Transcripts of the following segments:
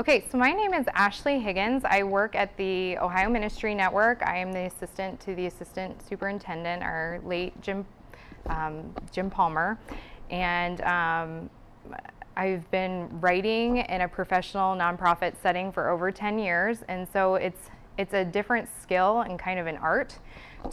Okay, so my name is Ashley Higgins. I work at the Ohio Ministry Network. I am the assistant to the assistant superintendent, our late Jim um, Jim Palmer, and um, I've been writing in a professional nonprofit setting for over 10 years, and so it's it's a different skill and kind of an art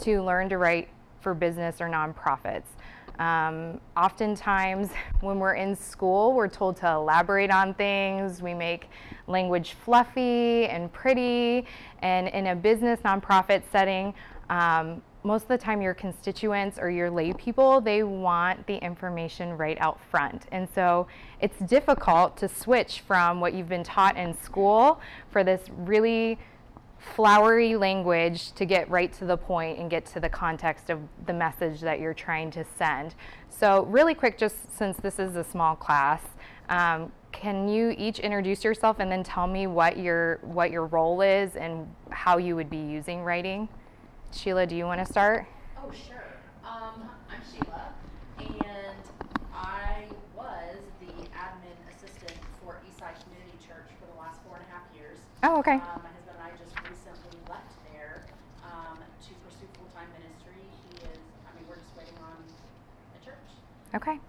to learn to write for business or nonprofits. Um, oftentimes, when we're in school, we're told to elaborate on things. We make language fluffy and pretty. And in a business nonprofit setting, um, most of the time your constituents or your lay people they want the information right out front and so it's difficult to switch from what you've been taught in school for this really flowery language to get right to the point and get to the context of the message that you're trying to send so really quick just since this is a small class um, can you each introduce yourself and then tell me what your what your role is and how you would be using writing Sheila, do you want to start? Oh, sure. Um, I'm Sheila, and I was the admin assistant for Eastside Community Church for the last four and a half years. Oh, okay. Um, my husband and I just recently left there um, to pursue full time ministry. He is, I mean, we're just waiting on a church. Okay.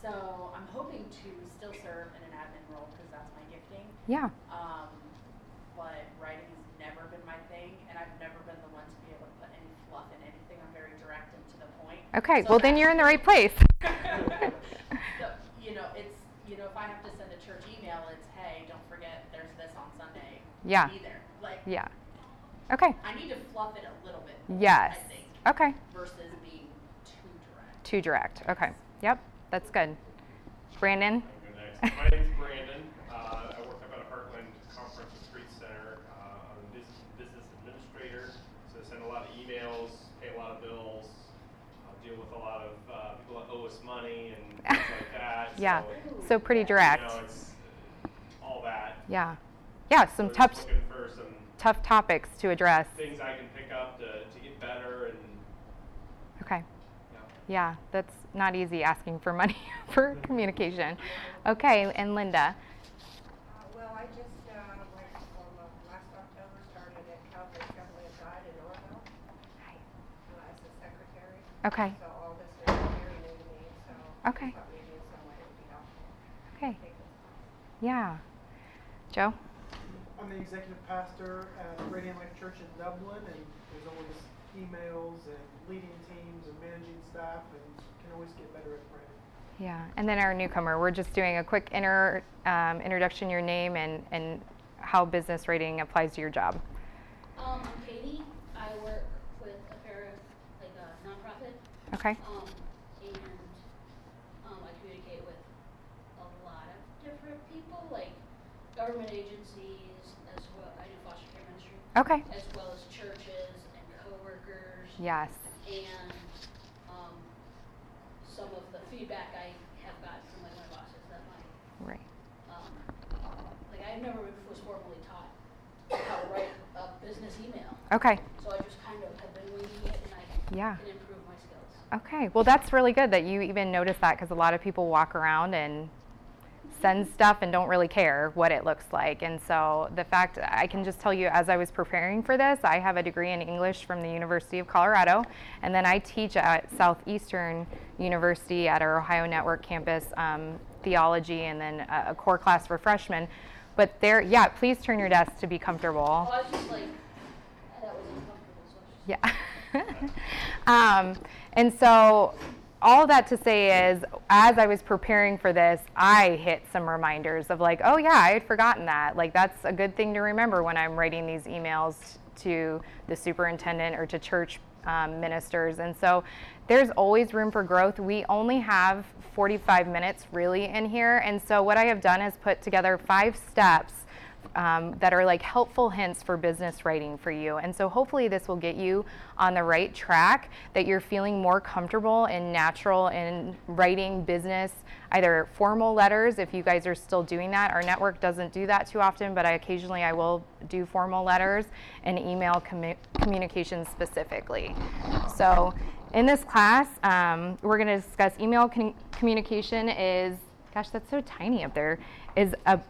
So I'm hoping to still serve in an admin role because that's my gifting. Yeah. Um, but writing has never been my thing, and I've never been the one to be able to put any fluff in anything. I'm very direct and to the point. Okay. So well, then you're in the right place. so, you know, it's you know, if I have to send a church email, it's hey, don't forget there's this on Sunday. Yeah. Be there. Like yeah. Okay. I need to fluff it a little bit. More, Yes. Think. Okay. Versus being too direct. Too direct. Okay. Yep. That's good. Brandon. Next. My name's Brandon. Uh, I work up at a Heartland Conference and Retreat Center. Uh, I'm a business, business administrator, so I send a lot of emails, pay a lot of bills, uh, deal with a lot of uh, people that owe us money and things like that. Yeah. So, So pretty you direct. know, it's uh, all that. Yeah. Yeah. Some So tough just looking for some tough topics to address. things I can pick up to, to get better and Okay. Yeah. Yeah. That's not easy asking for money for communication. Okay. And Linda. Uh, Well, I just, uh, like, from uh, last October, started at Calvary Assembly of God in Orrville uh, as the secretary. Okay. So all this is very new to me, so. Okay. thought maybe in some way it would be helpful to Okay. take this class. Yeah. Joe. I'm the executive pastor at Radiant Life Church in Dublin, and there's always emails and leading teams and managing staff, and can always get better at writing. Yeah, and then our newcomer. We're just doing a quick inter, um, introduction, your name, and, and how business rating applies to your job. Um, I'm Katie. I work with a pair of, like a nonprofit. Okay. Um, and, um, I communicate with a lot of different people, like government agencies, as well, I do foster care ministry, Okay. as well as churches and coworkers. Yes. And, um, some of the feedback I have gotten from like my bosses that my Right. um, like I never was formally taught how to write a business email. Okay. So I just kind of have been winging it and I Yeah. can improve my skills. Okay. Well, that's really good that you even notice that because a lot of people walk around and send stuff and don't really care what it looks like. And so the fact I can just tell you as I was preparing for this, I have a degree in English from the University of Colorado, and then I teach at Southeastern University at our Ohio Network campus um, theology and then a, a core class for freshmen. But there, yeah, please turn your desk to be comfortable. Oh, I was just like, that was uncomfortable. So I was just- Yeah. um, and so, all that to say is, as I was preparing for this, I hit some reminders of like, oh yeah, I had forgotten that. Like that's a good thing to remember when I'm writing these emails to the superintendent or to church um, ministers. And so, there's always room for growth. We only have 45 minutes really in here, and so what I have done is put together five steps um, that are like helpful hints for business writing for you. And so hopefully this will get you on the right track, that you're feeling more comfortable and natural in writing business, either formal letters, if you guys are still doing that. Our network doesn't do that too often, but I occasionally I will do formal letters and email commu- communication specifically. So in this class, um, we're going to discuss email con- communication is, gosh, that's so tiny up there, is a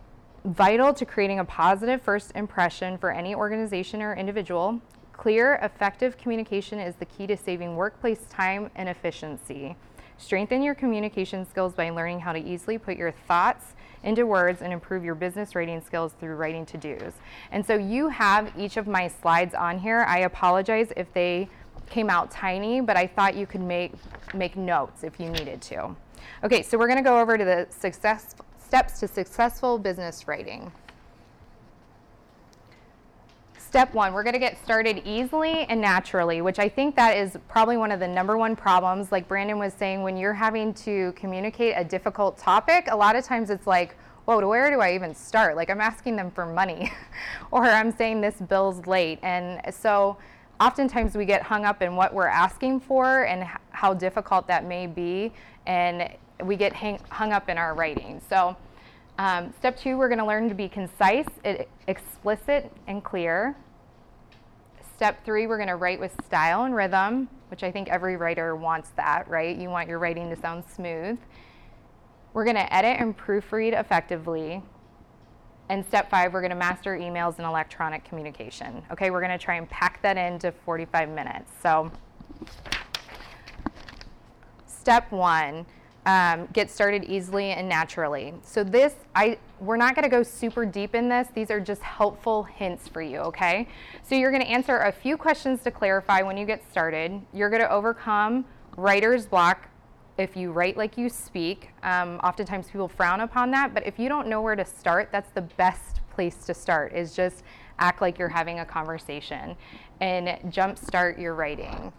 vital to creating a positive first impression for any organization or individual. Clear, effective communication is the key to saving workplace time and efficiency. Strengthen your communication skills by learning how to easily put your thoughts into words and improve your business writing skills through writing to dos. And so you have each of my slides on here. I apologize if they came out tiny, but I thought you could make, make notes if you needed to. Okay, so we're going to go over to the success, steps to successful business writing. Step one, we're going to get started easily and naturally, which I think that is probably one of the number one problems. Like Brandon was saying, when you're having to communicate a difficult topic, a lot of times it's like, whoa, where do I even start? Like I'm asking them for money, or I'm saying this bill's late. And so oftentimes we get hung up in what we're asking for and how difficult that may be, and we get hang- hung up in our writing. So um, step two, we're going to learn to be concise, explicit, and clear. Step three, we're going to write with style and rhythm, which I think every writer wants that, right? You want your writing to sound smooth. We're going to edit and proofread effectively. And step five, we're going to master emails and electronic communication. Okay, we're going to try and pack that into 45 minutes. So, step one um, get started easily and naturally. So this, I, we're not going to go super deep in this. These are just helpful hints for you, okay? So you're going to answer a few questions to clarify when you get started. You're going to overcome writer's block if you write like you speak. Um, oftentimes people frown upon that, but if you don't know where to start, that's the best place to start is just act like you're having a conversation and jumpstart your writing.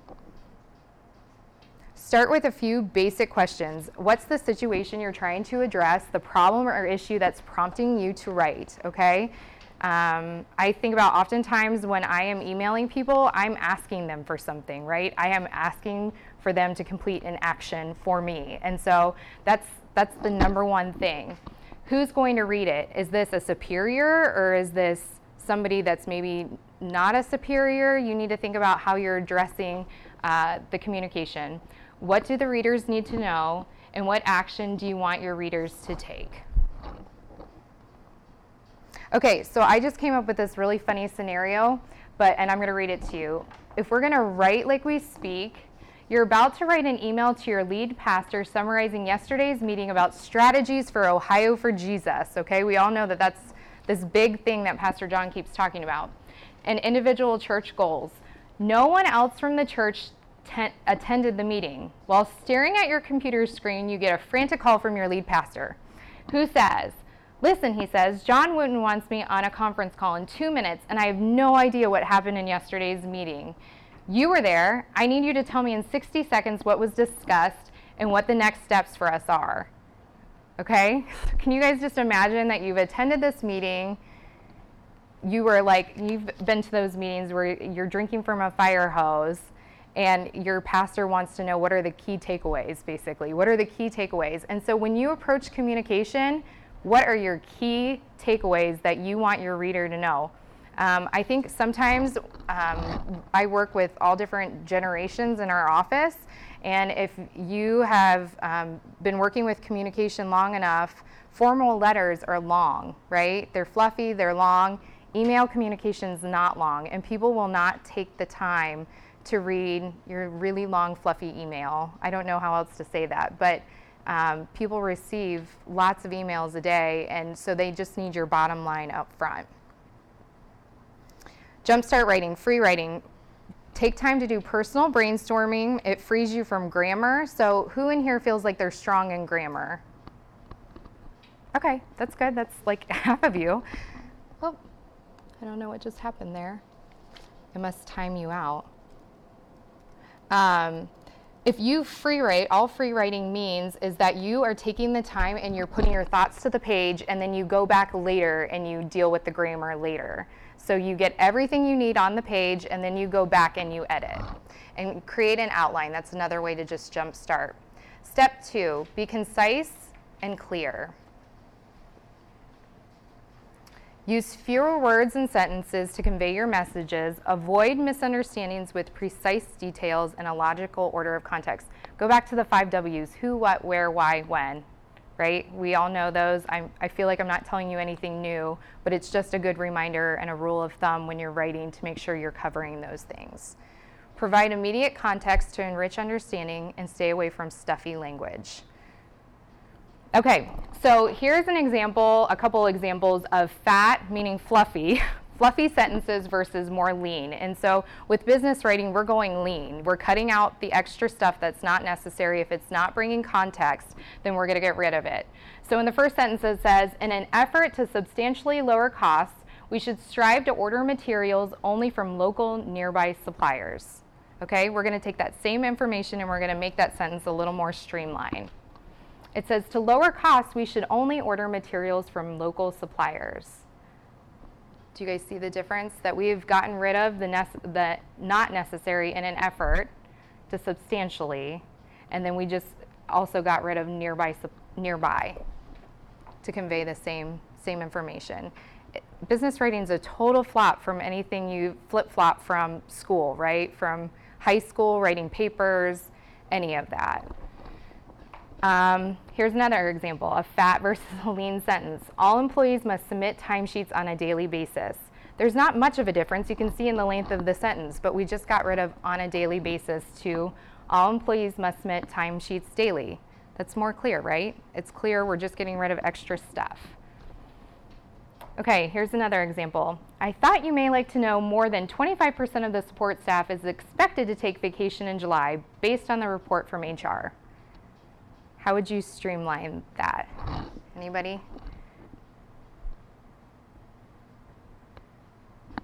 Start with a few basic questions. What's the situation you're trying to address, the problem or issue that's prompting you to write, okay? Um, I think about oftentimes when I am emailing people, I'm asking them for something, right? I am asking for them to complete an action for me. And so that's, that's the number one thing. Who's going to read it? Is this a superior or is this somebody that's maybe not a superior? You need to think about how you're addressing uh, the communication. What do the readers need to know, and what action do you want your readers to take? Okay, so I just came up with this really funny scenario, but and I'm going to read it to you. If we're going to write like we speak, you're about to write an email to your lead pastor summarizing yesterday's meeting about strategies for Ohio for Jesus. Okay, we all know that that's this big thing that Pastor John keeps talking about. And individual church goals. No one else from the church attended the meeting. While staring at your computer screen, you get a frantic call from your lead pastor who says, Listen, he says, John Wooten wants me on a conference call in two minutes, and I have no idea what happened in yesterday's meeting. You were there. I need you to tell me in 60 seconds what was discussed and what the next steps for us are. Okay? Can you guys just imagine that you've attended this meeting? You were like, you've been to those meetings where you're drinking from a fire hose and your pastor wants to know what are the key takeaways, basically. What are the key takeaways? And so when you approach communication, what are your key takeaways that you want your reader to know? Um, I think sometimes um, I work with all different generations in our office, and if you have um, been working with communication long enough, formal letters are long, right? They're fluffy, they're long. Email communication is not long, and people will not take the time to read your really long, fluffy email. I don't know how else to say that, but um, people receive lots of emails a day, and so they just need your bottom line up front. Jumpstart writing, free writing. Take time to do personal brainstorming. It frees you from grammar. So, who in here feels like they're strong in grammar? Okay, that's good. That's like half of you. Oh, I don't know what just happened there. It must time you out. Um, if you free write, all free writing means is that you are taking the time and you're putting your thoughts to the page, and then you go back later and you deal with the grammar later. So you get everything you need on the page, and then you go back and you edit and create an outline. That's another way to just jump start. Step two be concise and clear. Use fewer words and sentences to convey your messages. Avoid misunderstandings with precise details and a logical order of context. Go back to the five W's who, what, where, why, when, right? We all know those. I'm, I feel like I'm not telling you anything new, but it's just a good reminder and a rule of thumb when you're writing to make sure you're covering those things. Provide immediate context to enrich understanding and stay away from stuffy language. Okay, so here's an example, a couple examples of fat, meaning fluffy, fluffy sentences versus more lean. And so with business writing, we're going lean. We're cutting out the extra stuff that's not necessary. If it's not bringing context, then we're going to get rid of it. So in the first sentence, it says, in an effort to substantially lower costs, we should strive to order materials only from local nearby suppliers. Okay, we're going to take that same information and we're going to make that sentence a little more streamlined. It says to lower costs, we should only order materials from local suppliers. Do you guys see the difference? That we've gotten rid of the, nece- the not necessary in an effort to substantially, and then we just also got rid of nearby nearby to convey the same same information. It, business writing is a total flop from anything you flip flop from school, right? From high school, writing papers, any of that. Um, here's another example a fat versus a lean sentence. All employees must submit timesheets on a daily basis. There's not much of a difference you can see in the length of the sentence, but we just got rid of on a daily basis to all employees must submit timesheets daily. That's more clear, right? It's clear we're just getting rid of extra stuff. Okay, here's another example. I thought you may like to know more than 25% of the support staff is expected to take vacation in July based on the report from HR. How would you streamline that? Anybody?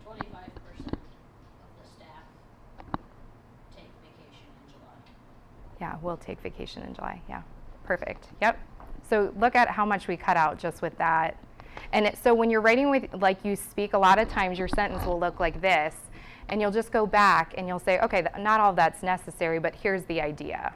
Twenty-five percent of the staff take vacation in July. Yeah, we'll take vacation in July. Yeah, perfect. Yep. So look at how much we cut out just with that. And it, so when you're writing with, like you speak, a lot of times your sentence will look like this, and you'll just go back and you'll say, okay, th- not all of that's necessary, but here's the idea.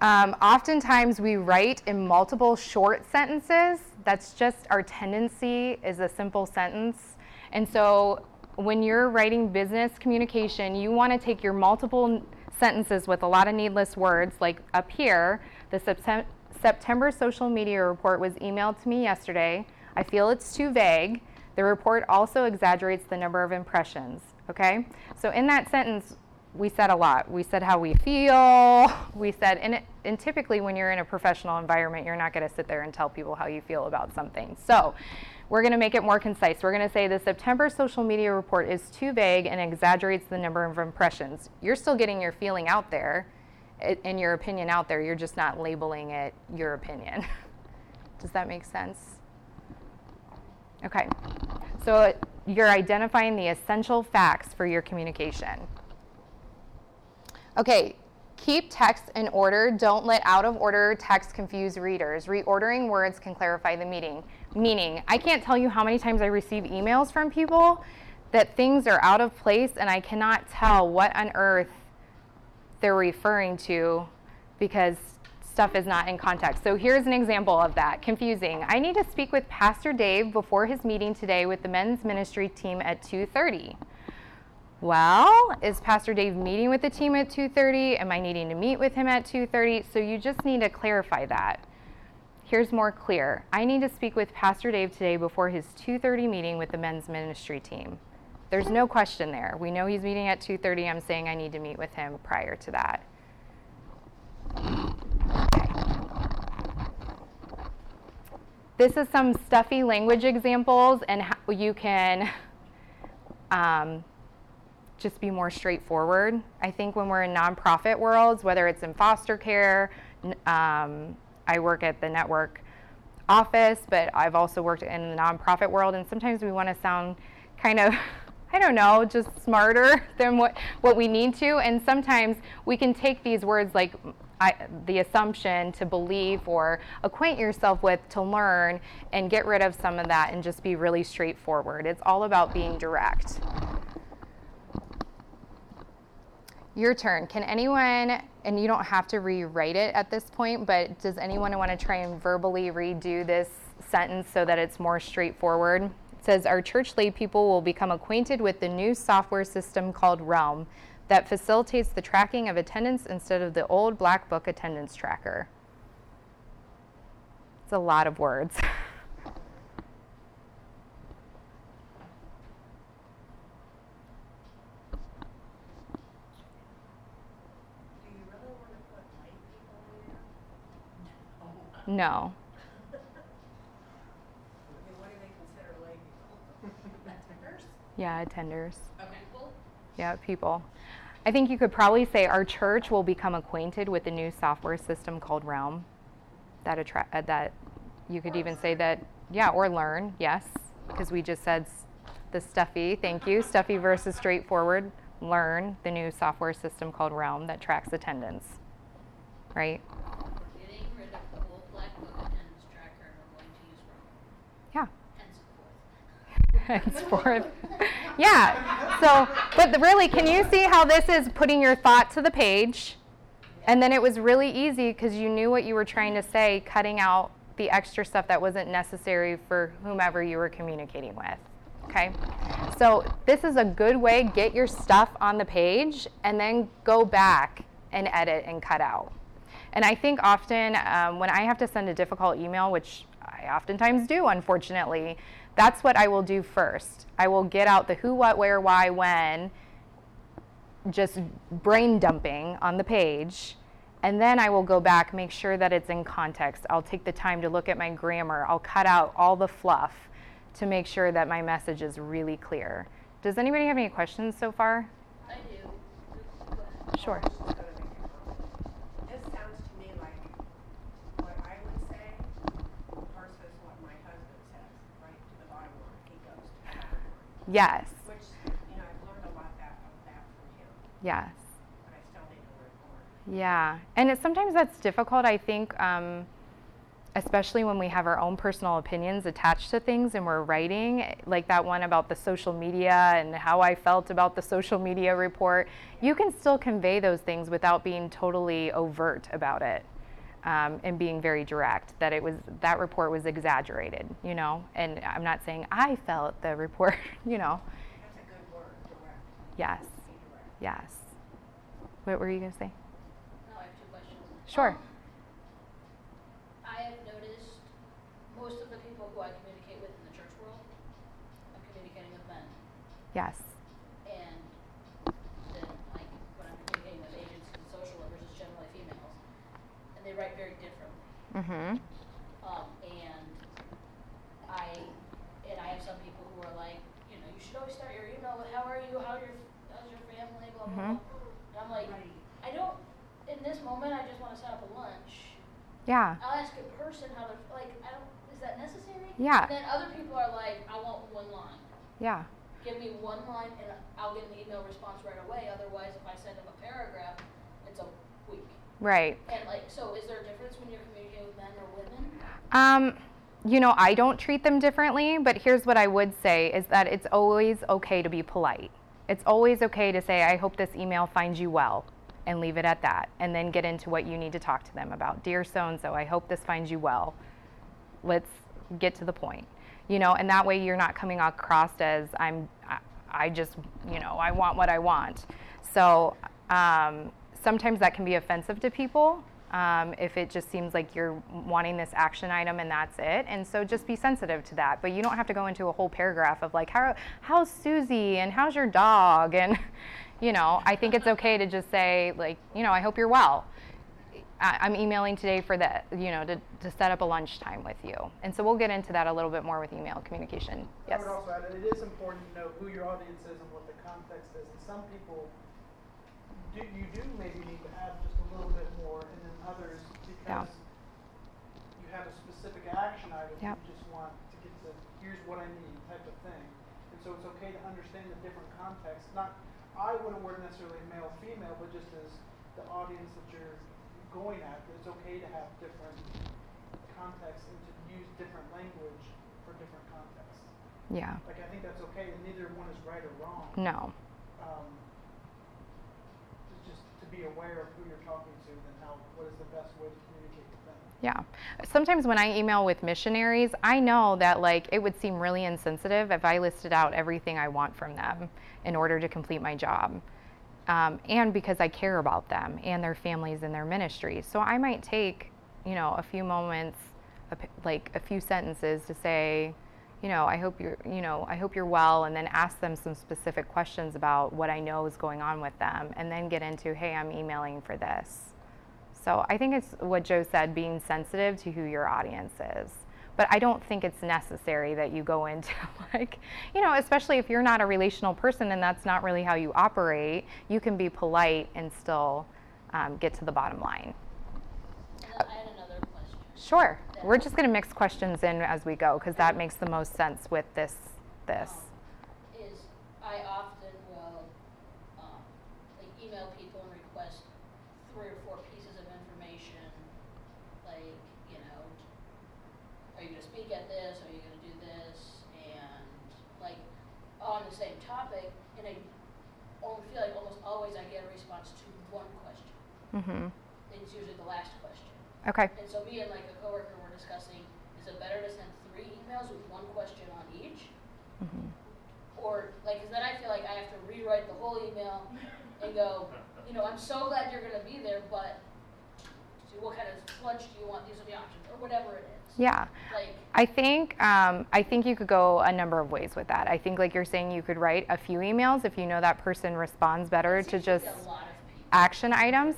Um, oftentimes we write in multiple short sentences. That's just our tendency is a simple sentence. And so when you're writing business communication, you want to take your multiple sentences with a lot of needless words, like up here, the Septem- September social media report was emailed to me yesterday. I feel it's too vague. The report also exaggerates the number of impressions. Okay? So in that sentence, we said a lot. We said how we feel. We said, and, and typically when you're in a professional environment, you're not going to sit there and tell people how you feel about something. So we're going to make it more concise. We're going to say the September social media report is too vague and exaggerates the number of impressions. You're still getting your feeling out there and your opinion out there. You're just not labeling it your opinion. Does that make sense? Okay. So you're identifying the essential facts for your communication. Okay, keep text in order. Don't let out of order text confuse readers. Reordering words can clarify the meaning. Meaning, I can't tell you how many times I receive emails from people that things are out of place and I cannot tell what on earth they're referring to because stuff is not in context. So here's an example of that. Confusing. I need to speak with Pastor Dave before his meeting today with the men's ministry team at 2:30. Well, is Pastor Dave meeting with the team at 2:30? Am I needing to meet with him at 2:30? So you just need to clarify that. Here's more clear. I need to speak with Pastor Dave today before his 2:30 meeting with the men's ministry team. There's no question there. We know he's meeting at 2:30. I'm saying I need to meet with him prior to that. This is some stuffy language examples and how you can um, just be more straightforward. I think when we're in nonprofit worlds, whether it's in foster care, um, I work at the network office, but I've also worked in the nonprofit world, and sometimes we want to sound kind of, I don't know, just smarter than what, what we need to. And sometimes we can take these words like I, the assumption to believe or acquaint yourself with to learn and get rid of some of that and just be really straightforward. It's all about being direct. Your turn. Can anyone, and you don't have to rewrite it at this point, but does anyone want to try and verbally redo this sentence so that it's more straightforward? It says, Our church lay people will become acquainted with the new software system called Realm. that facilitates the tracking of attendance instead of the old black book attendance tracker. It's a lot of words. Do you really wanna put lay people in there? no. And what do they consider lay people? Attenders? Yeah, attenders. Okay. Yeah, people. I think you could probably say our church will become acquainted with the new software system called Realm. That attract uh, that you could even say that yeah, or learn, yes, because we just said s- the stuffy. Thank you, stuffy versus straightforward. Learn the new software system called Realm that tracks attendance. Right? we're getting rid of the old black book attendance tracker and we're going to use Realm. Yeah. Henceforth. yeah. So, but really, can you see how this is putting your thought to the page? And then it was really easy because you knew what you were trying to say, cutting out the extra stuff that wasn't necessary for whomever you were communicating with. Okay? So, this is a good way. Get your stuff on the page and then go back and edit and cut out. And I think often um, when I have to send a difficult email, which I oftentimes do, unfortunately, that's what I will do first. I will get out the who, what, where, why, when, just brain dumping on the page. And then I will go back, make sure that it's in context. I'll take the time to look at my grammar. I'll cut out all the fluff to make sure that my message is really clear. Does anybody have any questions so far? I do. Sure. Uh, I was just gonna make a comment. This sounds to me like what I would say versus what my husband says, right to the bottom line. He goes to the bottom line. Yes. Which, you know, I've learned a lot that, that from him, Yes. but I still need to learn more. Yeah, and it, sometimes that's difficult. I think, um, especially when we have our own personal opinions attached to things and we're writing, like that one about the social media and how I felt about the social media report. You can still convey those things without being totally overt about it. Um, and being very direct that it was that report was exaggerated, you know. And I'm not saying I felt the report, you know. That's a good word, direct. Yes, direct. yes. What were you gonna say? Now I have two questions. Sure. Um, I have noticed most of the people who I communicate with in the church world, I'm communicating with men. Yes. And then, like, when I'm communicating with agents and social workers, it's generally females. And they write very differently. Mm-hmm. Um, and I, and I have some people who are like, you know, you should always start your email with, how are you, how your, how's your family, blah, blah, Mhm. blah. And I'm like, I don't, in this moment, I just wanna set up a lunch. Yeah. I'll ask a person how they're like, I don't, is that necessary? Yeah. And then other people are like, I want one line. Yeah. Give me one line and I'll get an email response right away, otherwise if I send them a paragraph, it's a week. Right. And like, so is there a difference when you're communicating with men or women? Um, you know, I don't treat them differently, but here's what I would say is that it's always okay to be polite. It's always okay to say, I hope this email finds you well, and leave it at that, and then get into what you need to talk to them about. Dear so and so, I hope this finds you well. Let's get to the point. You know, and that way you're not coming across as I'm, I, just, you know, I want what I want. So um, sometimes that can be offensive to people um, if it just seems like you're wanting this action item and that's it. And so just be sensitive to that. But you don't have to go into a whole paragraph of like, How, how's Susie and how's your dog? And, you know, I think it's okay to just say, like, you know, I hope you're well. I, I'm emailing today for that, you know, to, to set up a lunchtime with you. And so we'll get into that a little bit more with email communication. I Yes. would also add that it is important to know who your audience is and what the context is. And some people, do, you do maybe need to add just a little bit more, and then others, Yeah. you have a specific action item, Yep. you just want to get to, here's what I need type of thing. And so it's okay to understand the different contexts. Not, I wouldn't word necessarily male, female, but just as the audience that you're going at, it's okay to have different contexts and to use different language for different contexts. Yeah. Like, I think that's okay, and neither one is right or wrong. No. Um, it's just to be aware of who you're talking to and how, what is the best way to communicate with them. Yeah. Sometimes when I email with missionaries, I know that like it would seem really insensitive if I listed out everything I want from them in order to complete my job. um, and because I care about them and their families and their ministry. So I might take, you know, a few moments, like a few sentences to say, you know, I hope you're, you know, I hope you're well, and then ask them some specific questions about what I know is going on with them, and then get into, hey, I'm emailing for this. So I think it's what Joe said, being sensitive to who your audience is. But I don't think it's necessary that you go into like, you know, especially if you're not a relational person and that's not really how you operate, you can be polite and still um, get to the bottom line. I had another question. Sure. We're just going to mix questions in as we go because that makes the most sense with this. This. Um, Is I often will, um, like email people and request three or four pieces of information, like, you know, are you gonna speak at this, are you gonna do this, and like, on the same topic, and I only feel like almost always I get a response to one question. Mm-hmm. It's usually the last question. Okay. And so me and like a coworker discussing, is it better to send three emails with one question on each? Mm-hmm. Or like, 'cause then I feel like I have to rewrite the whole email and go, you know, I'm so glad you're gonna be there, but so what kind of lunch do you want? These are the options, or whatever it is. Yeah. Like, I think um, I think you could go a number of ways with that. I think, like you're saying, you could write a few emails if you know that person responds better to just like a lot of people. action items.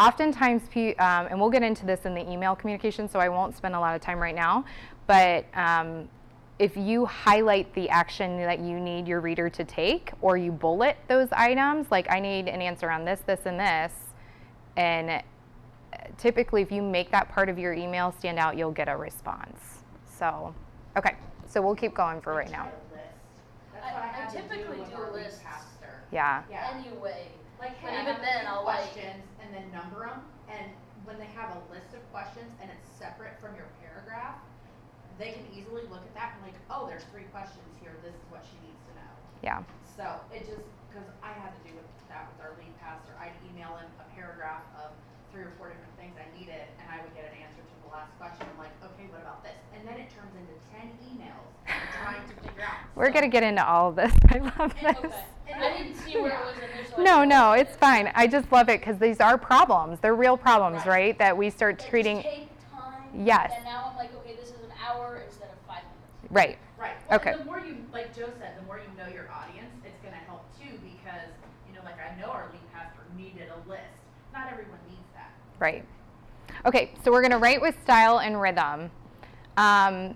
Oftentimes, um, and we'll get into this in the email communication, so I won't spend a lot of time right now. But um, if you highlight the action that you need your reader to take, or you bullet those items, like I need an answer on this, this, and this, and uh, typically, if you make that part of your email stand out, you'll get a response. So, okay, so we'll keep going for right now. I- I I had do typically do a lead lists. Yeah. Yeah. Anyway, Like, But hey, even have a then, few I'll, like- questions and then number them. And when they have a list of questions and it's separate from your paragraph, they can easily look at that and like, oh, there's three questions here. This is what she needs to know. Yeah. So it just because I had to do with that with our lead pastor, I'd email him a paragraph of three or four different things I needed, and I would get an answer to the last question. I'm like, okay, what about this? And then it turns into ten emails trying to figure out. We're So- going to get into all of this. I love this. okay. No, no, it's fine. I just love it because these are problems. They're real problems, Right. right? That we start That treating. take time. Yes. And now I'm like, okay, this is an hour instead of five minutes. Right. Right. Well, Okay. The more you, like Joe said, the more you know your audience, it's going to help too because, you know, like I know our lead pastor needed a list. Not everyone needs that. Right. Okay, so we're going to write with style and rhythm. Um,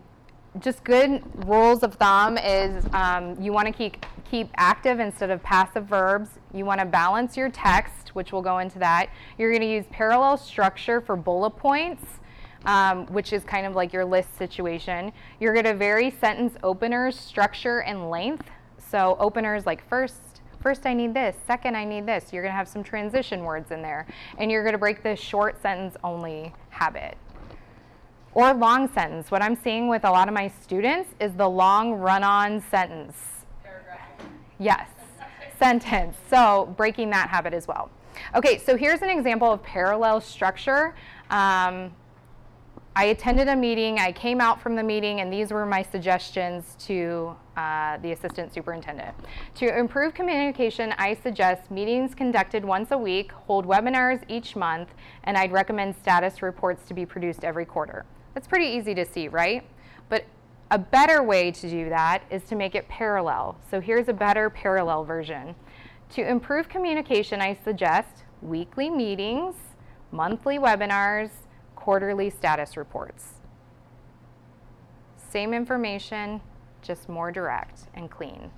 just good rules of thumb is um, you want to keep keep active instead of passive verbs. You want to balance your text, which we'll go into that. You're going to use parallel structure for bullet points, um, which is kind of like your list situation. You're going to vary sentence openers, structure, and length. So openers like first, First, I need this. Second, I need this. You're going to have some transition words in there. And you're going to break the short sentence only habit. Or long sentence. What I'm seeing with a lot of my students is the long run on sentence. Paragraph. Yes, sentence. So breaking that habit as well. Okay, so here's an example of parallel structure. Um, I attended a meeting, I came out from the meeting, and these were my suggestions to uh, the assistant superintendent. To improve communication, I suggest meetings conducted once a week, hold webinars each month, and I'd recommend status reports to be produced every quarter. That's pretty easy to see, right? But a better way to do that is to make it parallel. So here's a better parallel version. To improve communication, I suggest weekly meetings, monthly webinars, quarterly status reports. Same information, just more direct and clean.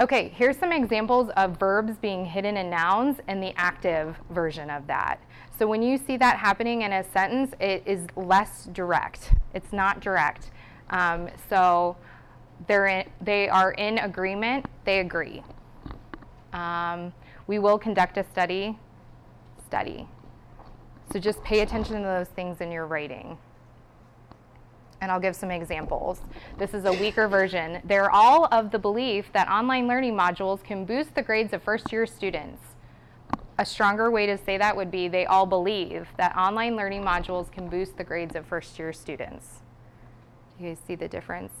Okay, here's some examples of verbs being hidden in nouns and the active version of that. So when you see that happening in a sentence, it is less direct. It's not direct. Um, so they're in, they are in agreement, they agree. Um, we will conduct a study, study. So just pay attention to those things in your writing. And I'll give some examples. This is a weaker version. They're all of the belief that online learning modules can boost the grades of first year students. A stronger way to say that would be they all believe that online learning modules can boost the grades of first year students. Do you guys see the difference?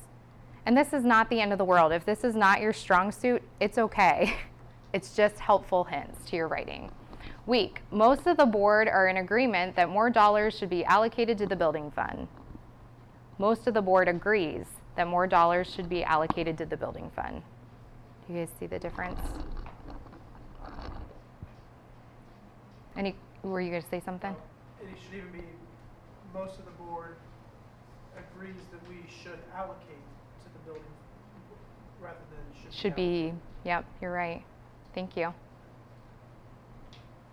And this is not the end of the world. If this is not your strong suit, it's okay. It's just helpful hints to your writing. Weak. Most of the board are in agreement that more dollars should be allocated to the building fund. Most of the board agrees that more dollars should be allocated to the building fund. Do you guys see the difference? Any, were you going to say something? It should even be, most of the board agrees that we should allocate to the building rather than should. Should be, yep, you're right. Thank you.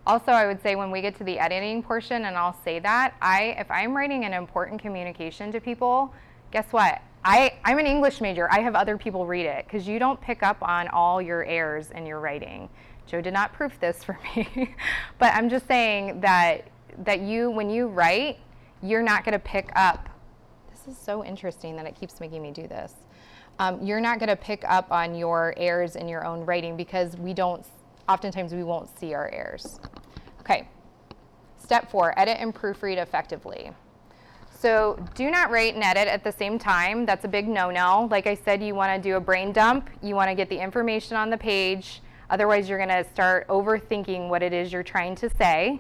Also, I would say when we get to the editing portion, and I'll say that, I if I'm writing an important communication to people, guess what? I, I'm an English major. I have other people read it because you don't pick up on all your errors in your writing. Joe did not proof this for me, but I'm just saying that that you when you write, you're not going to pick up. This is so interesting that it keeps making me do this um, you're not going to pick up on your errors in your own writing because we don't oftentimes we won't see our errors okay. Step four edit and proofread effectively. So do not write and edit at the same time. That's a big no-no. Like i said you want to do a brain dump. You want to get the information on the page. Otherwise you're going to start overthinking what it is you're trying to say.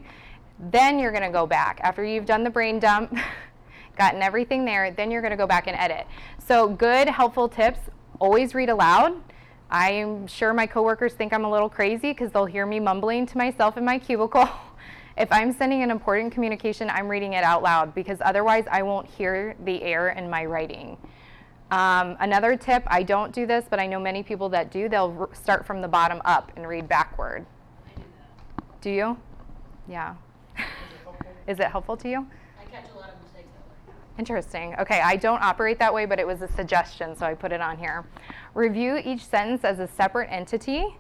Then you're going to go back. After you've done the brain dump gotten everything there, then you're going to go back and edit. So, good, helpful tips. Always read aloud. I'm sure my coworkers think I'm a little crazy because they'll hear me mumbling to myself in my cubicle. if I'm sending an important communication, I'm reading it out loud because otherwise I won't hear the error in my writing. Um, another tip I don't do this, but I know many people that do, they'll r- start from the bottom up and read backward. I do that. Do you? Yeah. Is it helpful to you? I catch a lot of mistakes that way. Interesting. Okay, I don't operate that way, but it was a suggestion, so I put it on here. Review each sentence as a separate entity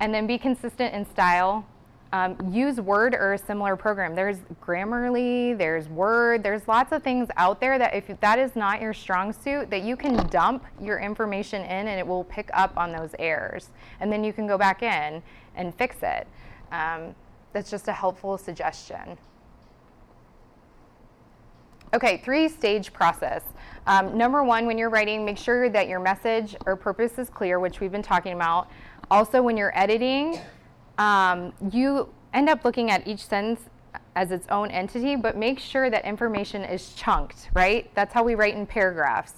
and then be consistent in style. Um, use Word or a similar program. There's Grammarly, there's Word, there's lots of things out there that if that is not your strong suit, that you can dump your information in and it will pick up on those errors. And then you can go back in and fix it. Um, that's just a helpful suggestion. Okay, three stage process. Um, number one, when you're writing, make sure that your message or purpose is clear, which we've been talking about. Also, when you're editing, um, you end up looking at each sentence as its own entity, but make sure that information is chunked, right? That's how we write in paragraphs.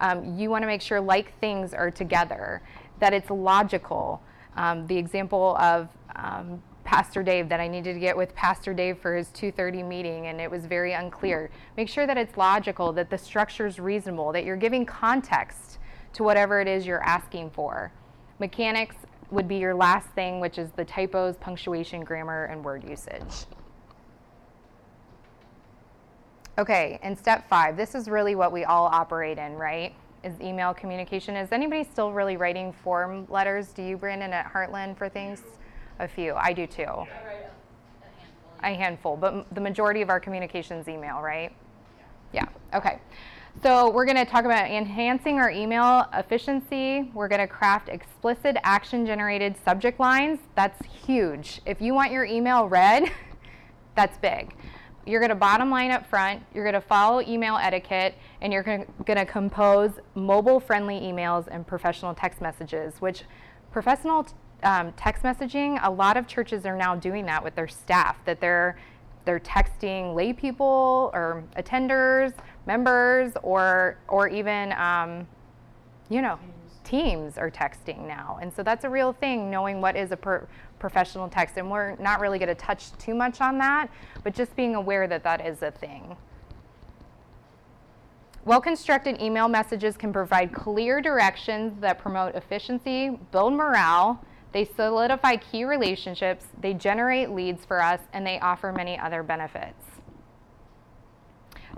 Um, you want to make sure like things are together, that it's logical. Um, the example of um, Pastor Dave that I needed to get with Pastor Dave for his 2:30 meeting and it was very unclear. Make sure that it's logical, that the structure is reasonable, that you're giving context to whatever it is you're asking for. Mechanics would be your last thing, which is the typos, punctuation, grammar, and word usage. Okay, and step five, this is really what we all operate in, right? Is email communication. Is anybody still really writing form letters? Do you, Brandon, at Heartland for things? A few. I do too. Write a, handful. But the majority of our communications email, right? Yeah. Okay. So we're going to talk about enhancing our email efficiency. We're going to craft explicit action-generated subject lines. That's huge. If you want your email read, that's big. You're going to bottom line up front. You're going to follow email etiquette, and you're going to compose mobile-friendly emails and professional text messages. Which professional um, text messaging, a lot of churches are now doing that with their staff. That they're they're texting lay people or attenders, members, or or even um, you know teams are texting now, and so that's a real thing. Knowing what is a per- professional text, and we're not really going to touch too much on that, but just being aware that that is a thing. Well constructed email messages can provide clear directions that promote efficiency, build morale, they solidify key relationships, they generate leads for us, and they offer many other benefits.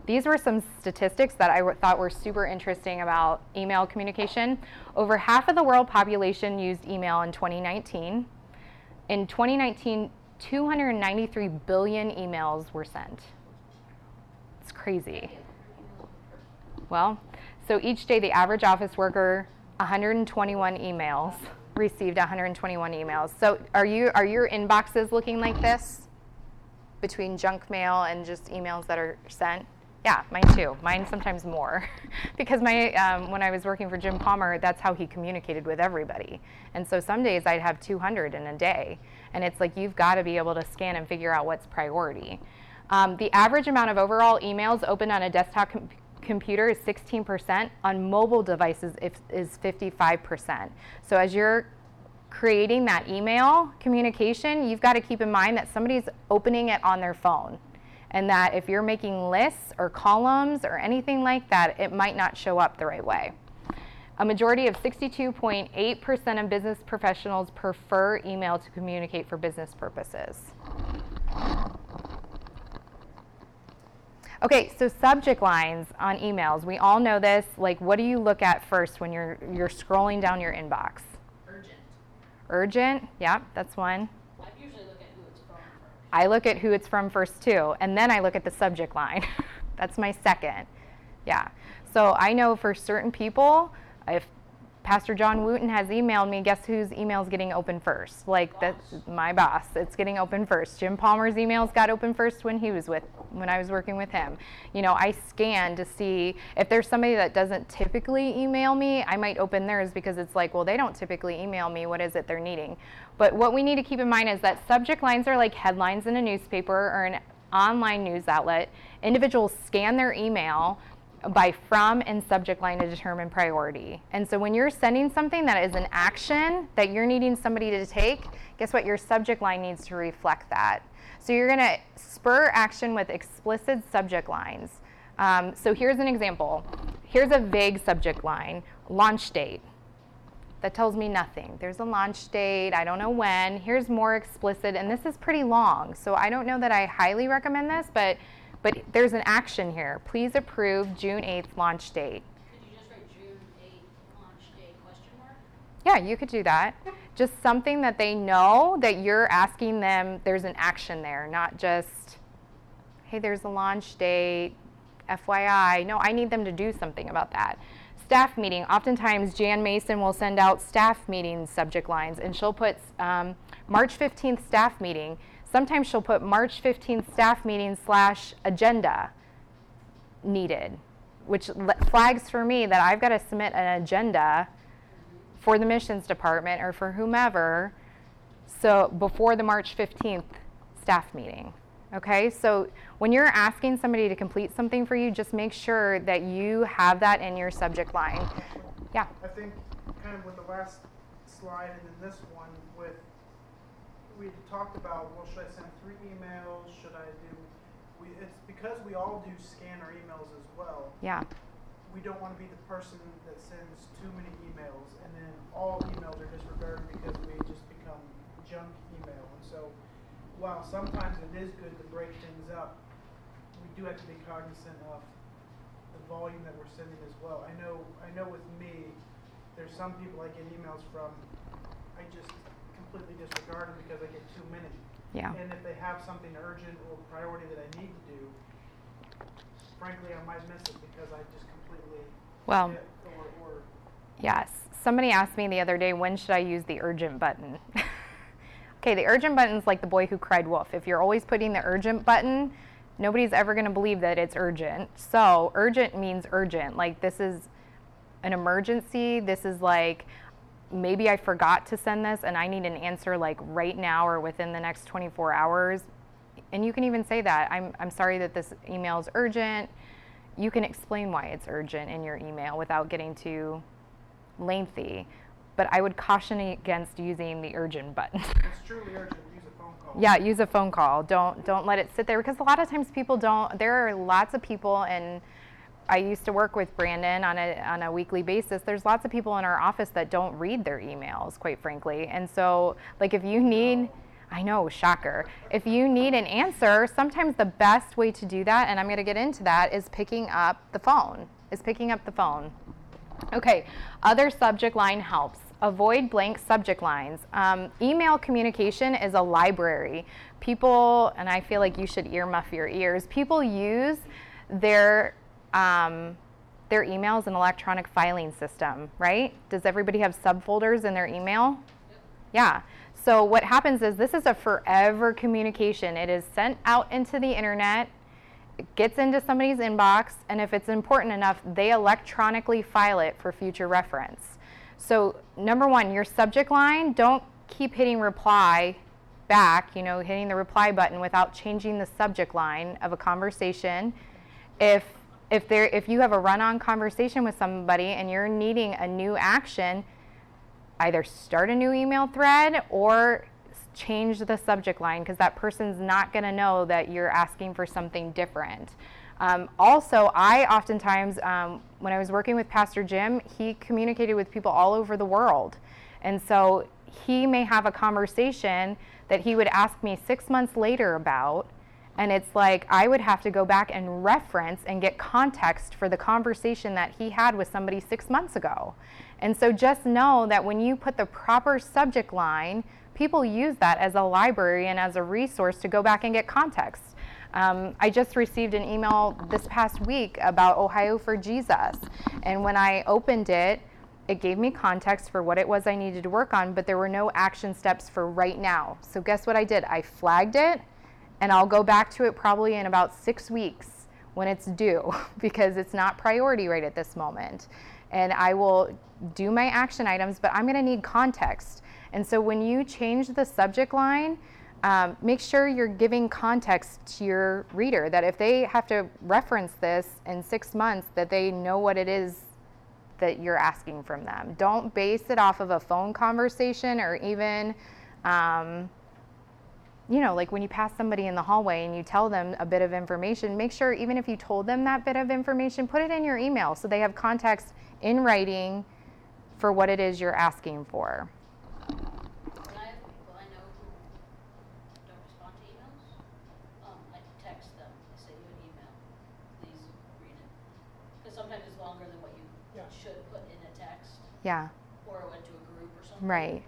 These were some statistics that I w- thought were super interesting about email communication. Over half of the world population used email in 2019. In 2019, 293 billion emails were sent. It's crazy. Well, so each day the average office worker 121 emails received 121 emails. So are you are your inboxes looking like this between junk mail and just emails that are sent? Yeah, mine too. Mine sometimes more, because my um, when I was working for Jim Palmer, that's how he communicated with everybody. And so some days I'd have 200 in a day, and it's like you've got to be able to scan and figure out what's priority. Um, the average amount of overall emails opened on a desktop com- computer is 16%. On mobile devices, is 55%. So as you're creating that email communication, you've got to keep in mind that somebody's opening it on their phone. And that if you're making lists or columns or anything like that, it might not show up the right way. A majority of 62.8% of business professionals prefer email to communicate for business purposes. Okay, so subject lines on emails. We all know this. Like, what do you look at first when you're you're scrolling down your inbox? Urgent. Urgent. Yeah, that's one. I usually look at who it's from first. I look at who it's from first too, and then I look at the subject line. That's my second. Yeah. So I know for certain people, if Pastor John Wooten has emailed me, guess whose email's getting open first? Like my boss. It's getting open first. Jim Palmer's emails got open first when he was with when I was working with him. You know, I scan to see if there's somebody that doesn't typically email me, I might open theirs because it's like, well, they don't typically email me. What is it they're needing? But what we need to keep in mind is that subject lines are like headlines in a newspaper or an online news outlet. Individuals scan their email by from and subject line to determine priority. And so when you're sending something that is an action that you're needing somebody to take, guess what? Your subject line needs to reflect that. So you're going to spur action with explicit subject lines. Um, so here's an example. Here's a vague subject line launch date. That tells me nothing. There's a launch date. I don't know when. Here's more explicit, and this is pretty long. So I don't know that I highly recommend this, but but there's an action here. Please approve June 8th launch date. Could you just write June eighth launch day question mark? Yeah, you could do that. Just something that they know that you're asking them, there's an action there, not just, hey, there's a launch date, FYI. No, I need them to do something about that. Staff meeting. Oftentimes, Jan Mason will send out staff meeting subject lines, and she'll put um, March 15th staff meeting. Sometimes she'll put March 15th staff meeting slash agenda needed, which flags for me that I've got to submit an agenda for the missions department or for whomever so before the March 15th staff meeting. Okay, so when you're asking somebody to complete something for you, just make sure that you have that in your subject line. Yeah. I think kind of with the last slide and then this one we talked about, well, should I send three emails? Should I do, we, it's because we all do scan our emails as well. Yeah. We don't want to be the person that sends too many emails and then all emails are disregarded because we just become junk email. And so while sometimes it is good to break things up, we do have to be cognizant of the volume that we're sending as well. I know, I know with me, there's some people I get emails from, I just completely disregard them because I get too many. Yeah. And if they have something urgent or priority that I need to do, frankly, I might miss it because I just completely Well, or, or Yes. Somebody asked me the other day, when should I use the urgent button? okay, the urgent button is like the boy who cried wolf. If you're always putting the urgent button, nobody's ever going to believe that it's urgent. So, urgent means urgent. Like, this is an emergency. This is like, maybe I forgot to send this and I need an answer like right now or within the next 24 hours. And you can even say that. I'm, I'm sorry that this email is urgent. You can explain why it's urgent in your email without getting too lengthy. But I would caution against using the urgent button. it's truly urgent, use a phone call. yeah, use a phone call. Don't don't let it sit there because a lot of times people don't. There are lots of people, and I used to work with Brandon on a on a weekly basis. There's lots of people in our office that don't read their emails, quite frankly. And so, like, if you need I know, shocker. If you need an answer, sometimes the best way to do that, and I'm going to get into that, is picking up the phone. Is picking up the phone. Okay, other subject line helps. Avoid blank subject lines. Um, email communication is a library. People, and I feel like you should earmuff your ears, people use their um, their email is an electronic filing system, right? Does everybody have subfolders in their email? Yeah. So what happens is this is a forever communication. It is sent out into the internet it gets into somebody's inbox, and if it's important enough, they electronically file it for future reference. So, number one, your subject line, don't keep hitting reply back, you know, hitting the reply button without changing the subject line of a conversation. If if there if you have a run-on conversation with somebody and you're needing a new action, either start a new email thread or change the subject line because that person's not going to know that you're asking for something different. Um, also, I oftentimes, um, when I was working with Pastor Jim, he communicated with people all over the world. And so he may have a conversation that he would ask me six months later about. And it's like I would have to go back and reference and get context for the conversation that he had with somebody six months ago. And so just know that when you put the proper subject line, people use that as a library and as a resource to go back and get context. Um, I just received an email this past week about Ohio for Jesus. And when I opened it, it gave me context for what it was I needed to work on, but there were no action steps for right now. So, guess what I did? I flagged it, and I'll go back to it probably in about six weeks when it's due because it's not priority right at this moment. And I will do my action items, but I'm going to need context. And so, when you change the subject line, um, make sure you're giving context to your reader that if they have to reference this in six months that they know what it is that you're asking from them don't base it off of a phone conversation or even um, you know like when you pass somebody in the hallway and you tell them a bit of information make sure even if you told them that bit of information put it in your email so they have context in writing for what it is you're asking for And I have people I know who don't respond to emails. Um, I text them, I send you an email, please read it. Because sometimes it's longer than what you Yeah. should put in a text, yeah or it went to a group or something. right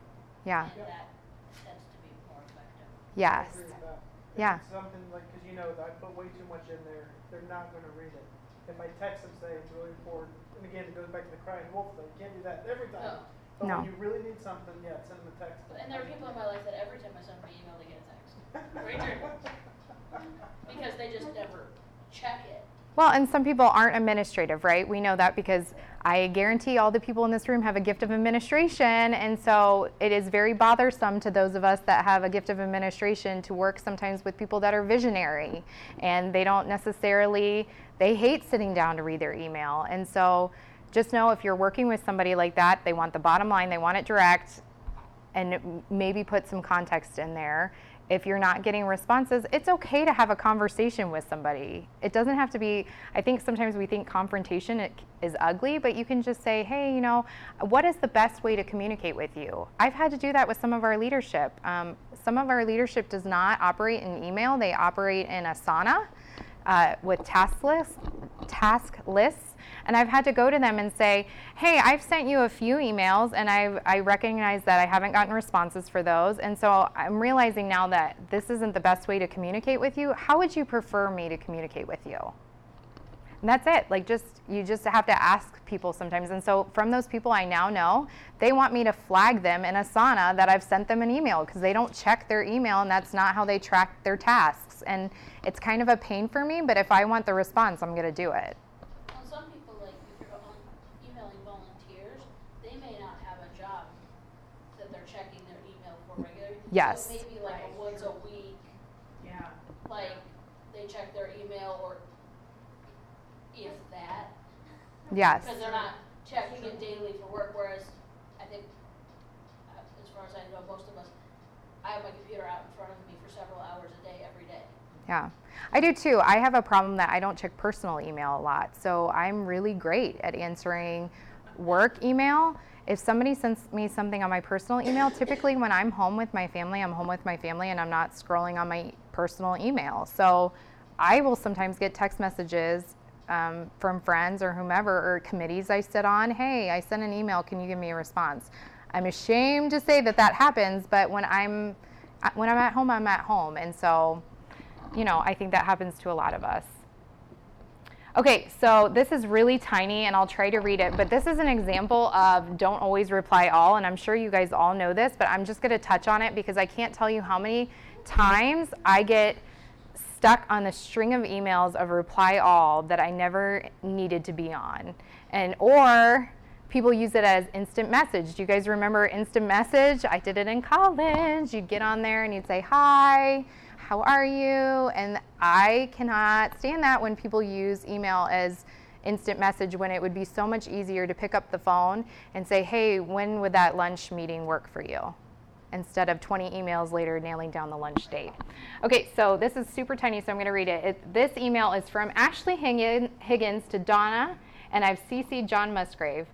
yeah And that tends to be more effective. Yes I agree with that. If Yeah. Something like, cause you know, I put way too much in there, they're not gonna read it. If I text them, say it's really important, and again, it goes back to the crying wolf thing, you can't do that every time. No. But No. when you really need something, yeah, send them a text. And there are people in my life that every time I send them an email, they get a text. Richard, because they just never check it. Well, and some people aren't administrative, right? We know that because I guarantee all the people in this room have a gift of administration. And so it is very bothersome to those of us that have a gift of administration to work sometimes with people that are visionary and they don't necessarily, they hate sitting down to read their email. And so just know if you're working with somebody like that, they want the bottom line, they want it direct, and maybe put some context in there. If you're not getting responses, it's okay to have a conversation with somebody. It doesn't have to be, I think sometimes we think confrontation is ugly, but you can just say, hey, you know, what is the best way to communicate with you? I've had to do that with some of our leadership. Um, some of our leadership does not operate in email, they operate in Asana uh, with task lists, task lists. And I've had to go to them and say, hey, I've sent you a few emails and I've, I recognize that I haven't gotten responses for those. And so I'm realizing now that this isn't the best way to communicate with you. How would you prefer me to communicate with you? And that's it. Like just you just have to ask people sometimes. And so from those people I now know, they want me to flag them in Asana that I've sent them an email because they don't check their email and that's not how they track their tasks. And it's kind of a pain for me, but if I want the response, I'm going to do it. Well, some people, like, if you're on emailing volunteers, they may not have a job that they're checking their email for regularly. Yes. So maybe like Right, a once a week, Yeah. like, they check their email or if that. Yes. Because they're not checking it daily for work, whereas I think, uh, as far as I know, most of us, I have my computer out in front of me for several hours a day, every day. Yeah, I do too. I have a problem that I don't check personal email a lot. So I'm really great at answering work email. If somebody sends me something on my personal email, typically when I'm home with my family, I'm home with my family and I'm not scrolling on my personal email. So I will sometimes get text messages um, from friends or whomever or committees I sit on. Hey, I sent an email. Can you give me a response? I'm ashamed to say that that happens, but when I'm when I'm at home, I'm at home, and so you know, I think that happens to a lot of us. Okay, so this is really tiny and I'll try to read it, but this is an example of don't always reply all, and I'm sure you guys all know this, but I'm just gonna touch on it because I can't tell you how many times I get stuck on the string of emails of reply all that I never needed to be on. And or people use it as instant message. Do you guys remember instant message? I did it in college. You'd get on there and you'd say, Hi, how are you? And I cannot stand that when people use email as instant message when it would be so much easier to pick up the phone and say, Hey, when would that lunch meeting work for you? instead of 20 emails later nailing down the lunch date. Okay, so this is super tiny, so I'm going to read it. it. This email is from Ashley Higgins to Donna, and I've CC'd John Musgrave.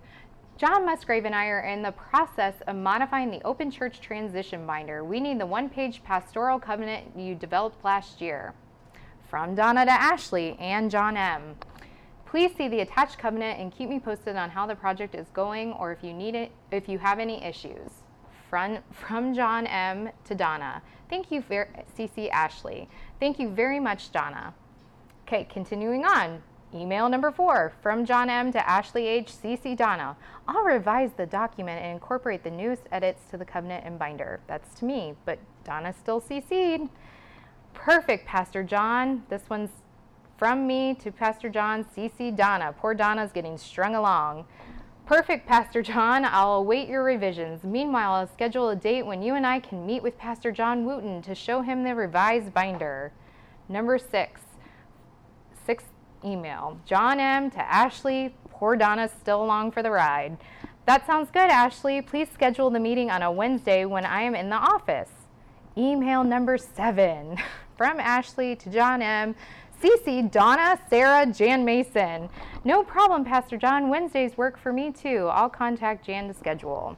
John Musgrave and I are in the process of modifying the Open Church Transition Binder. We need the one page pastoral covenant you developed last year. From Donna to Ashley and John M. Please see the attached covenant and keep me posted on how the project is going or if you need it if you have any issues from, from John M. to Donna. Thank you, CC Ashley. Thank you very much, Donna. Okay, continuing on. Email number four from John M. to Ashley H. CC Donna. I'll revise the document and incorporate the newest edits to the covenant and binder. That's to me, but Donna still CC'd. Perfect, Pastor John. This one's from me to Pastor John, CC Donna. Poor Donna's getting strung along. Perfect, Pastor John. I'll await your revisions. Meanwhile, I'll schedule a date when you and I can meet with Pastor John Wooten to show him the revised binder. Number six, email. John M. to Ashley. Poor Donna's still along for the ride. That sounds good, Ashley. Please schedule the meeting on a Wednesday when I am in the office. Email number seven from Ashley to John M. CC, Donna, Sarah, Jan Mason. No problem, Pastor John. Wednesdays work for me too. I'll contact Jan to schedule.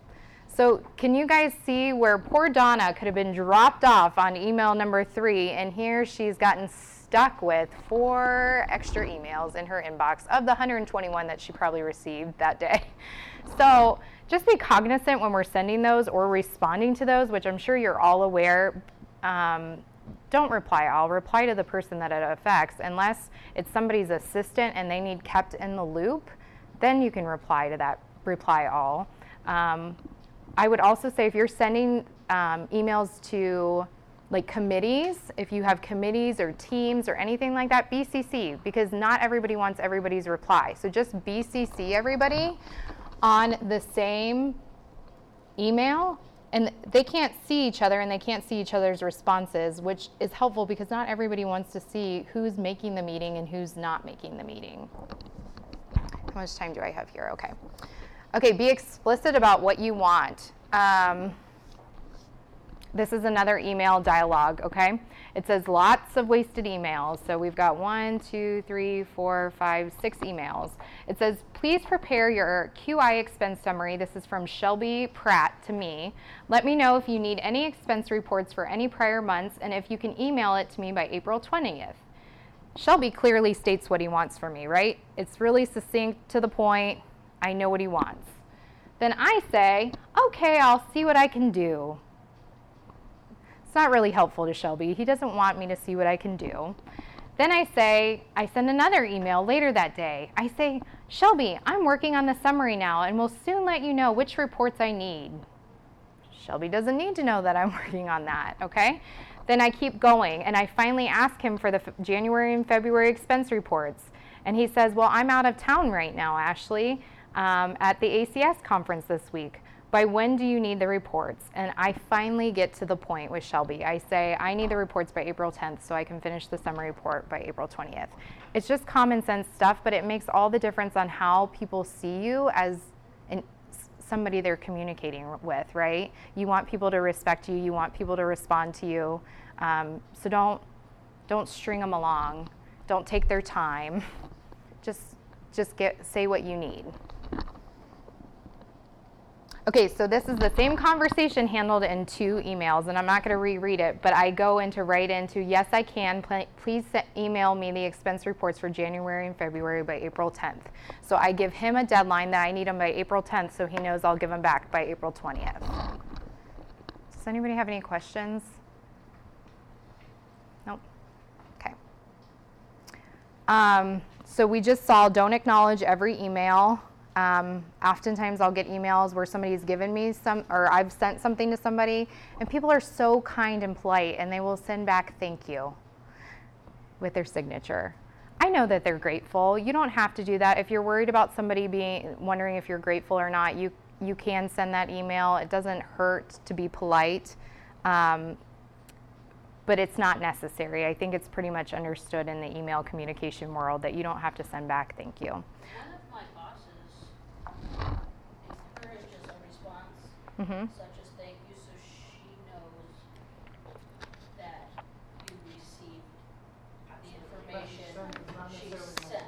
So, can you guys see where poor Donna could have been dropped off on email number three, and here she's gotten stuck with four extra emails in her inbox of the 121 that she probably received that day. So, just be cognizant when we're sending those or responding to those, which I'm sure you're all aware. Um, don't reply all. Reply to the person that it affects. Unless it's somebody's assistant and they need kept in the loop, then you can reply to that reply all. Um, I would also say if you're sending um, emails to like committees, if you have committees or teams or anything like that, BCC because not everybody wants everybody's reply. So just BCC everybody on the same email and they can't see each other and they can't see each other's responses, which is helpful because not everybody wants to see who's making the meeting and who's not making the meeting. How much time do I have here? Okay. Okay, be explicit about what you want. Um, this is another email dialogue, okay? It says lots of wasted emails. So we've got one, two, three, four, five, six emails. It says, please prepare your QI expense summary. This is from Shelby Pratt to me. Let me know if you need any expense reports for any prior months and if you can email it to me by April 20th. Shelby clearly states what he wants from me, right? It's really succinct to the point. I know what he wants. Then I say, okay, I'll see what I can do. It's not really helpful to Shelby. He doesn't want me to see what I can do. Then I say, I send another email later that day. I say, Shelby, I'm working on the summary now and will soon let you know which reports I need. Shelby doesn't need to know that I'm working on that, okay? Then I keep going and I finally ask him for the F- January and February expense reports. And he says, Well, I'm out of town right now, Ashley, um, at the ACS conference this week by when do you need the reports? And I finally get to the point with Shelby. I say, I need the reports by April 10th so I can finish the summary report by April 20th. It's just common sense stuff, but it makes all the difference on how people see you as an, somebody they're communicating with, right? You want people to respect you, you want people to respond to you. Um, so don't, don't string them along, don't take their time. Just, just get, say what you need. Okay, so this is the same conversation handled in two emails, and I'm not going to reread it, but I go into right into yes, I can. please email me the expense reports for January and February by April 10th. So I give him a deadline that I need them by April 10th, so he knows I'll give them back by April 20th. Does anybody have any questions? Nope. Okay. Um, so we just saw don't acknowledge every email. Um, oftentimes, I'll get emails where somebody's given me some, or I've sent something to somebody, and people are so kind and polite, and they will send back thank you. with their signature. I know that they're grateful. You don't have to do that. If you're worried about somebody being wondering if you're grateful or not, you you can send that email. It doesn't hurt to be polite. Um, but it's not necessary. I think it's pretty much understood in the email communication world that you don't have to send back thank you. One of my bosses encouraged just a response hmm such as thank you, so she knows that you received the information she sent.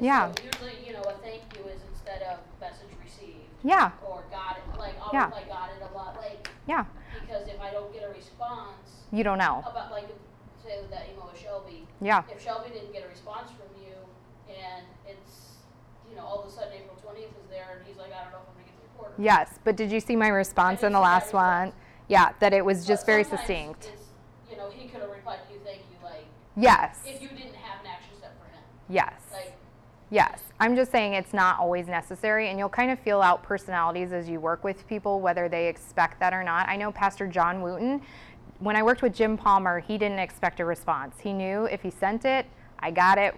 yeah. So usually, you know, a thank you is instead of message received Yeah, or got it, like I'll Yeah. reply got it a lot, like, yeah. because if I don't get a response You don't know. about like, say that email with Shelby, Yeah, if Shelby didn't get a response from you and it's, you know, all of a sudden April twentieth is there and he's like, I don't know if I'm yes. But did you see my response in the last one? Yeah, that it was just very succinct. You know, he could have replied to you, thank you, like, Yes, if you didn't have an action step for him, yes. like, Yes, I'm just saying it's not always necessary, and you'll kind of feel out personalities as you work with people, whether they expect that or not. I know Pastor John Wooten, when I worked with Jim Palmer, he didn't expect a response. He knew if he sent it, I got it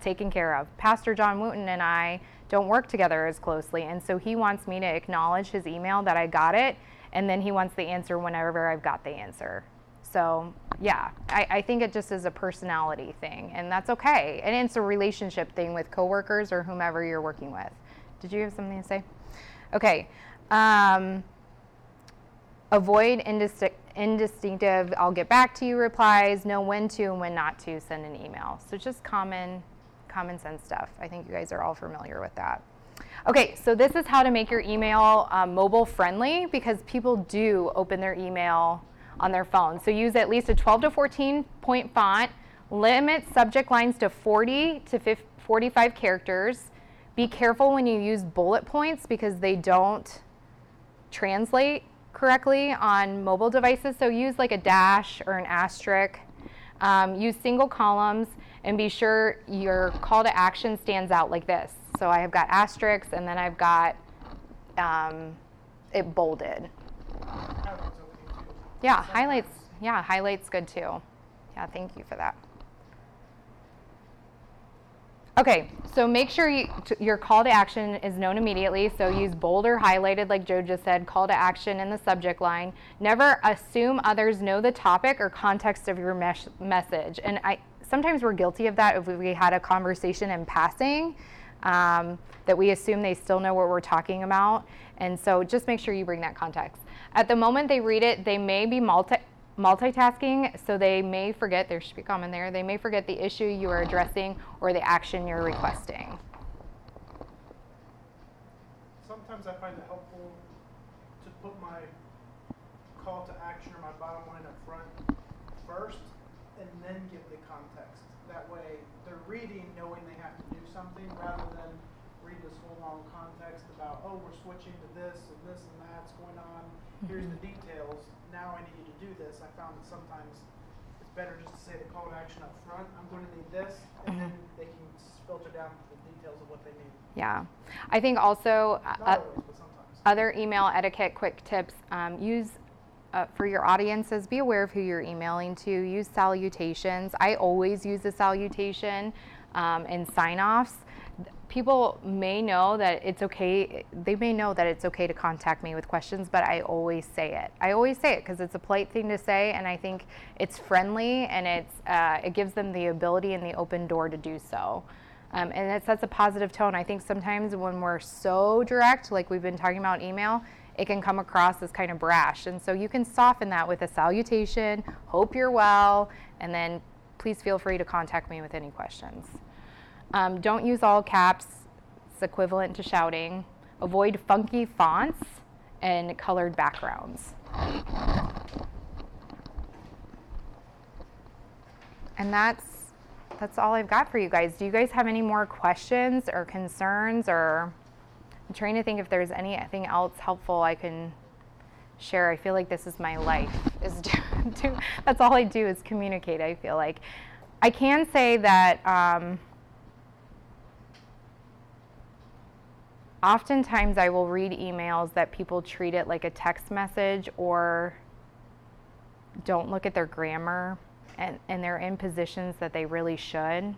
taken care of. Pastor John Wooten and I don't work together as closely, and so he wants me to acknowledge his email that I got it, and then he wants the answer whenever I've got the answer. So, yeah, I, I think it just is a personality thing, and that's okay. And it's a relationship thing with coworkers or whomever you're working with. Did you have something to say? Okay. Um, avoid indistinct, indistinctive, I'll get back to you replies, know when to and when not to send an email. So, just common, common sense stuff. I think you guys are all familiar with that. Okay, so this is how to make your email um, mobile friendly because people do open their email on their phone. So use at least a 12 to 14 point font, limit subject lines to 40 to 50, 45 characters. Be careful when you use bullet points because they don't translate correctly on mobile devices. So use like a dash or an asterisk. Um, use single columns and be sure your call to action stands out like this. So I have got asterisks and then I've got um, it bolded. Yeah, highlights. Yeah, highlights good too. Yeah, thank you for that. Okay, so make sure you, t- your call to action is known immediately. So use bold or highlighted, like Joe just said, call to action in the subject line. Never assume others know the topic or context of your mesh- message. And I sometimes we're guilty of that if we had a conversation in passing, um, that we assume they still know what we're talking about. And so just make sure you bring that context. At the moment they read it, they may be multi multitasking, so they may forget, there should be a comment there, they may forget the issue you are addressing or the action you're requesting. Sometimes I find it helpful to put my call to action or my bottom line up front first and then give the context. That way they're reading knowing they have to do something rather than read this whole long context about, oh, we're switching to this and this and that's going on. Here's the details. Now I need you to do this. I found that sometimes it's better just to say the call to action up front. I'm going to need this, and then they can filter down to the details of what they need. Yeah. I think also uh, always, other email etiquette quick tips um, use uh, for your audiences be aware of who you're emailing to. Use salutations. I always use a salutation um, and sign offs people may know that it's okay they may know that it's okay to contact me with questions but i always say it. I always say it because it's a polite thing to say and i think it's friendly and it's uh, it gives them the ability and the open door to do so. Um, and it sets a positive tone. I think sometimes when we're so direct, like we've been talking about email, it can come across as kind of brash. And so you can soften that with a salutation, hope you're well, and then please feel free to contact me with any questions. Um, don't use all caps, it's equivalent to shouting. Avoid funky fonts and colored backgrounds. And that's that's all I've got for you guys. Do you guys have any more questions or concerns or I'm trying to think if there's anything else helpful I can share. I feel like this is my life. Is do, that's all I do is communicate. I feel like I can say that um, oftentimes I will read emails that people treat it like a text message or don't look at their grammar and, and they're in positions that they really should.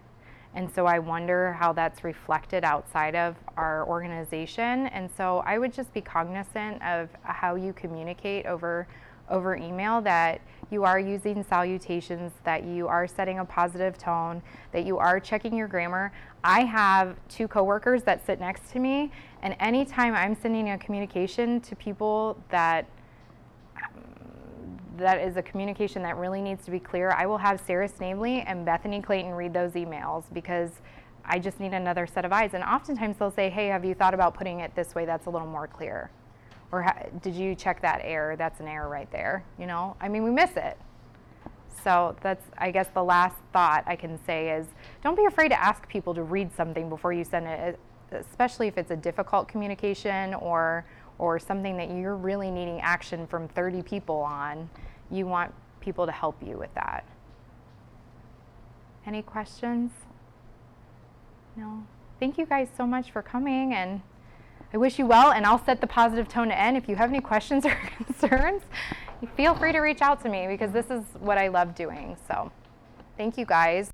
And so I wonder how that's reflected outside of our organization. And so I would just be cognizant of how you communicate over over email that you are using salutations, that you are setting a positive tone, that you are checking your grammar. I have two coworkers that sit next to me, and anytime I'm sending a communication to people that that is a communication that really needs to be clear, I will have Sarah Snavely and Bethany Clayton read those emails because I just need another set of eyes. And oftentimes they'll say, Hey, have you thought about putting it this way? That's a little more clear. Or did you check that error? That's an error right there. You know, I mean, we miss it. So that's, I guess, the last thought I can say is don't be afraid to ask people to read something before you send it, especially if it's a difficult communication or or something that you're really needing action from 30 people on. You want people to help you with that. Any questions? No. Thank you guys so much for coming and I wish you well and I'll set the positive tone to end. If you have any questions or concerns, feel free to reach out to me because this is what I love doing. So, thank you guys.